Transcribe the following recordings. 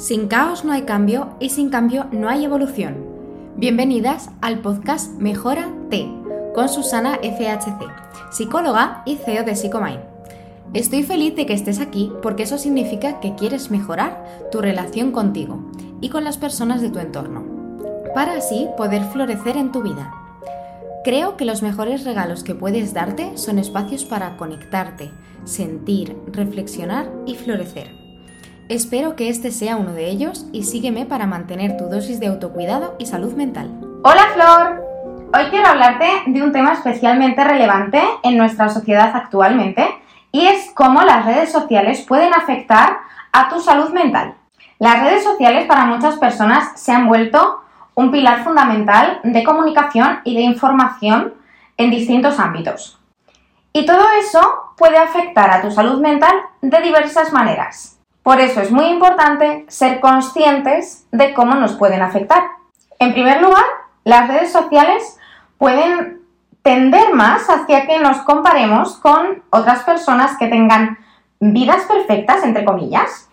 Sin caos no hay cambio y sin cambio no hay evolución. Bienvenidas al podcast Mejora T con Susana FHC, psicóloga y CEO de Psychomind. Estoy feliz de que estés aquí porque eso significa que quieres mejorar tu relación contigo y con las personas de tu entorno, para así poder florecer en tu vida. Creo que los mejores regalos que puedes darte son espacios para conectarte, sentir, reflexionar y florecer. Espero que este sea uno de ellos y sígueme para mantener tu dosis de autocuidado y salud mental. Hola Flor, hoy quiero hablarte de un tema especialmente relevante en nuestra sociedad actualmente y es cómo las redes sociales pueden afectar a tu salud mental. Las redes sociales para muchas personas se han vuelto un pilar fundamental de comunicación y de información en distintos ámbitos. Y todo eso puede afectar a tu salud mental de diversas maneras. Por eso es muy importante ser conscientes de cómo nos pueden afectar. En primer lugar, las redes sociales pueden tender más hacia que nos comparemos con otras personas que tengan vidas perfectas, entre comillas,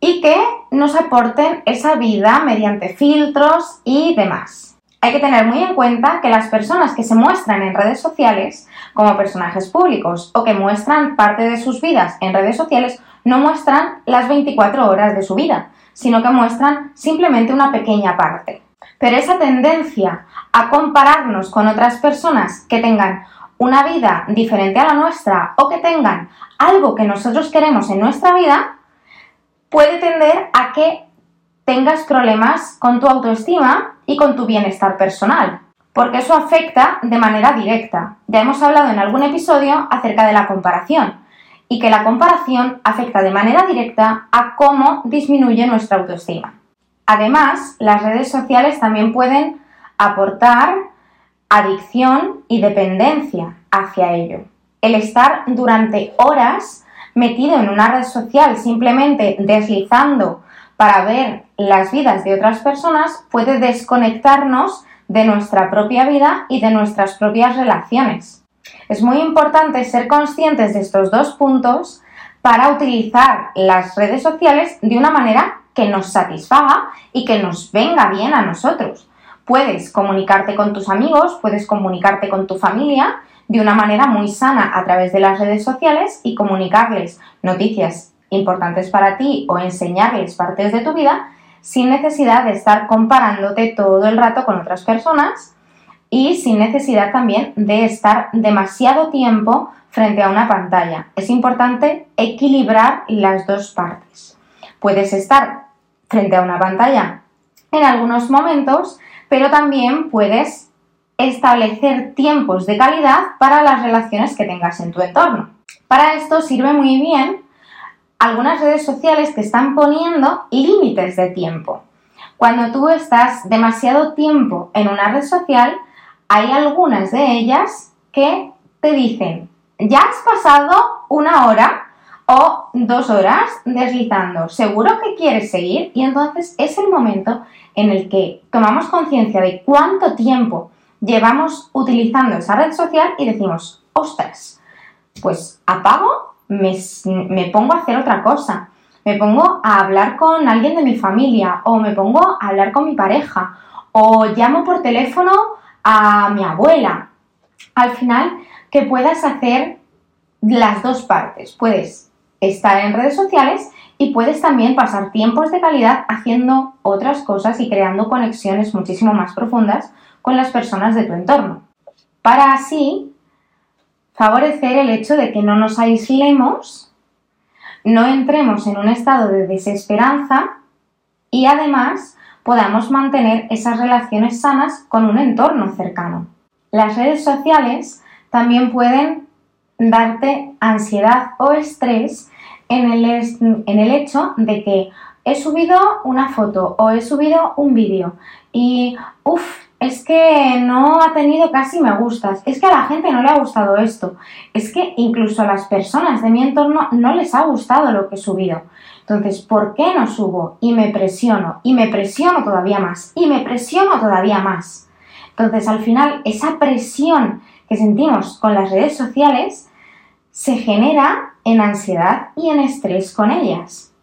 y que nos aporten esa vida mediante filtros y demás. Hay que tener muy en cuenta que las personas que se muestran en redes sociales como personajes públicos o que muestran parte de sus vidas en redes sociales no muestran las 24 horas de su vida, sino que muestran simplemente una pequeña parte. Pero esa tendencia a compararnos con otras personas que tengan una vida diferente a la nuestra o que tengan algo que nosotros queremos en nuestra vida, puede tender a que tengas problemas con tu autoestima y con tu bienestar personal, porque eso afecta de manera directa. Ya hemos hablado en algún episodio acerca de la comparación y que la comparación afecta de manera directa a cómo disminuye nuestra autoestima. Además, las redes sociales también pueden aportar adicción y dependencia hacia ello. El estar durante horas metido en una red social simplemente deslizando para ver las vidas de otras personas puede desconectarnos de nuestra propia vida y de nuestras propias relaciones. Es muy importante ser conscientes de estos dos puntos para utilizar las redes sociales de una manera que nos satisfaga y que nos venga bien a nosotros. Puedes comunicarte con tus amigos, puedes comunicarte con tu familia de una manera muy sana a través de las redes sociales y comunicarles noticias importantes para ti o enseñarles partes de tu vida sin necesidad de estar comparándote todo el rato con otras personas y sin necesidad también de estar demasiado tiempo frente a una pantalla. Es importante equilibrar las dos partes. Puedes estar frente a una pantalla en algunos momentos, pero también puedes establecer tiempos de calidad para las relaciones que tengas en tu entorno. Para esto sirve muy bien algunas redes sociales que están poniendo límites de tiempo. Cuando tú estás demasiado tiempo en una red social, hay algunas de ellas que te dicen, ya has pasado una hora o dos horas deslizando, seguro que quieres seguir y entonces es el momento en el que tomamos conciencia de cuánto tiempo llevamos utilizando esa red social y decimos, ostras, pues apago, me, me pongo a hacer otra cosa, me pongo a hablar con alguien de mi familia o me pongo a hablar con mi pareja o llamo por teléfono a mi abuela. Al final, que puedas hacer las dos partes. Puedes estar en redes sociales y puedes también pasar tiempos de calidad haciendo otras cosas y creando conexiones muchísimo más profundas con las personas de tu entorno. Para así favorecer el hecho de que no nos aislemos, no entremos en un estado de desesperanza y además podamos mantener esas relaciones sanas con un entorno cercano. Las redes sociales también pueden darte ansiedad o estrés en el, en el hecho de que he subido una foto o he subido un vídeo y uff, es que no ha tenido casi me gustas, es que a la gente no le ha gustado esto, es que incluso a las personas de mi entorno no les ha gustado lo que he subido. Entonces, ¿por qué no subo? Y me presiono, y me presiono todavía más, y me presiono todavía más. Entonces, al final, esa presión que sentimos con las redes sociales se genera en ansiedad y en estrés con ellas.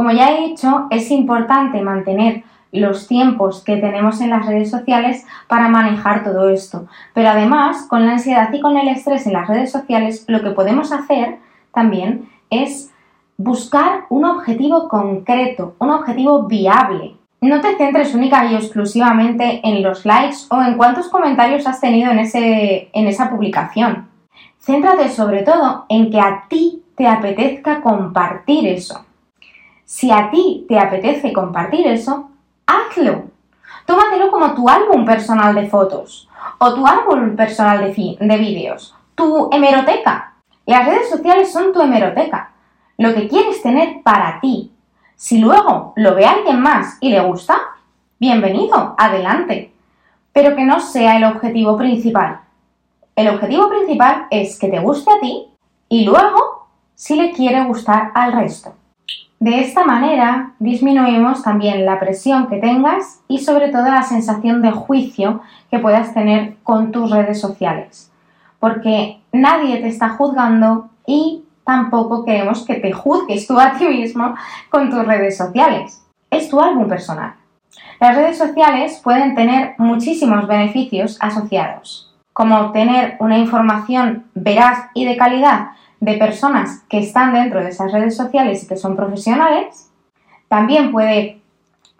Como ya he dicho, es importante mantener los tiempos que tenemos en las redes sociales para manejar todo esto. Pero además, con la ansiedad y con el estrés en las redes sociales, lo que podemos hacer también es buscar un objetivo concreto, un objetivo viable. No te centres única y exclusivamente en los likes o en cuántos comentarios has tenido en, ese, en esa publicación. Céntrate sobre todo en que a ti te apetezca compartir eso. Si a ti te apetece compartir eso, hazlo. Tómatelo como tu álbum personal de fotos o tu álbum personal de, de vídeos, tu hemeroteca. Las redes sociales son tu hemeroteca, lo que quieres tener para ti. Si luego lo ve alguien más y le gusta, bienvenido, adelante. Pero que no sea el objetivo principal. El objetivo principal es que te guste a ti y luego si le quiere gustar al resto. De esta manera disminuimos también la presión que tengas y sobre todo la sensación de juicio que puedas tener con tus redes sociales. Porque nadie te está juzgando y tampoco queremos que te juzgues tú a ti mismo con tus redes sociales. Es tu álbum personal. Las redes sociales pueden tener muchísimos beneficios asociados, como obtener una información veraz y de calidad de personas que están dentro de esas redes sociales y que son profesionales. También puede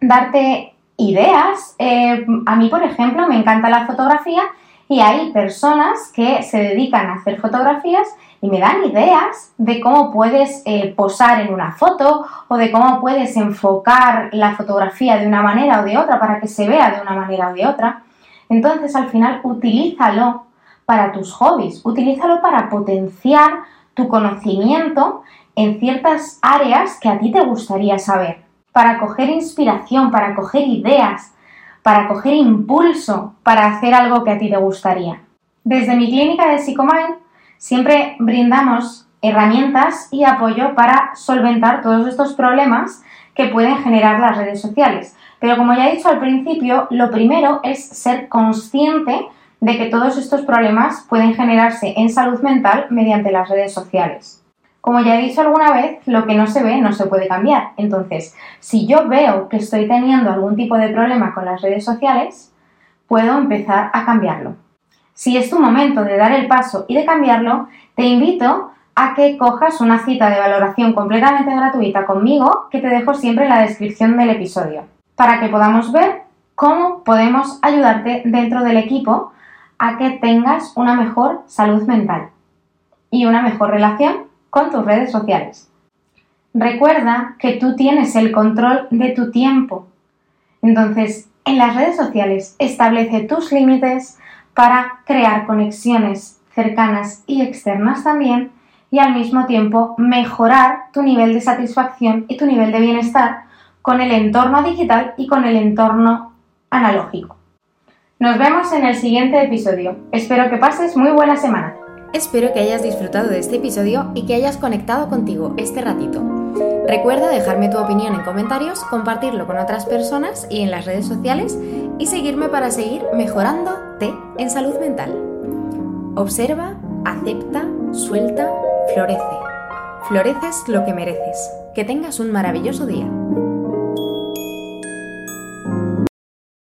darte ideas. Eh, a mí, por ejemplo, me encanta la fotografía y hay personas que se dedican a hacer fotografías y me dan ideas de cómo puedes eh, posar en una foto o de cómo puedes enfocar la fotografía de una manera o de otra para que se vea de una manera o de otra. Entonces, al final, utilízalo para tus hobbies, utilízalo para potenciar tu conocimiento en ciertas áreas que a ti te gustaría saber, para coger inspiración, para coger ideas, para coger impulso para hacer algo que a ti te gustaría. Desde mi clínica de Psicomind siempre brindamos herramientas y apoyo para solventar todos estos problemas que pueden generar las redes sociales. Pero como ya he dicho al principio, lo primero es ser consciente de que todos estos problemas pueden generarse en salud mental mediante las redes sociales. Como ya he dicho alguna vez, lo que no se ve no se puede cambiar. Entonces, si yo veo que estoy teniendo algún tipo de problema con las redes sociales, puedo empezar a cambiarlo. Si es tu momento de dar el paso y de cambiarlo, te invito a que cojas una cita de valoración completamente gratuita conmigo que te dejo siempre en la descripción del episodio, para que podamos ver cómo podemos ayudarte dentro del equipo a que tengas una mejor salud mental y una mejor relación con tus redes sociales. Recuerda que tú tienes el control de tu tiempo. Entonces, en las redes sociales establece tus límites para crear conexiones cercanas y externas también y al mismo tiempo mejorar tu nivel de satisfacción y tu nivel de bienestar con el entorno digital y con el entorno analógico. Nos vemos en el siguiente episodio. Espero que pases muy buena semana. Espero que hayas disfrutado de este episodio y que hayas conectado contigo este ratito. Recuerda dejarme tu opinión en comentarios, compartirlo con otras personas y en las redes sociales y seguirme para seguir mejorándote en salud mental. Observa, acepta, suelta, florece. Floreces lo que mereces. Que tengas un maravilloso día.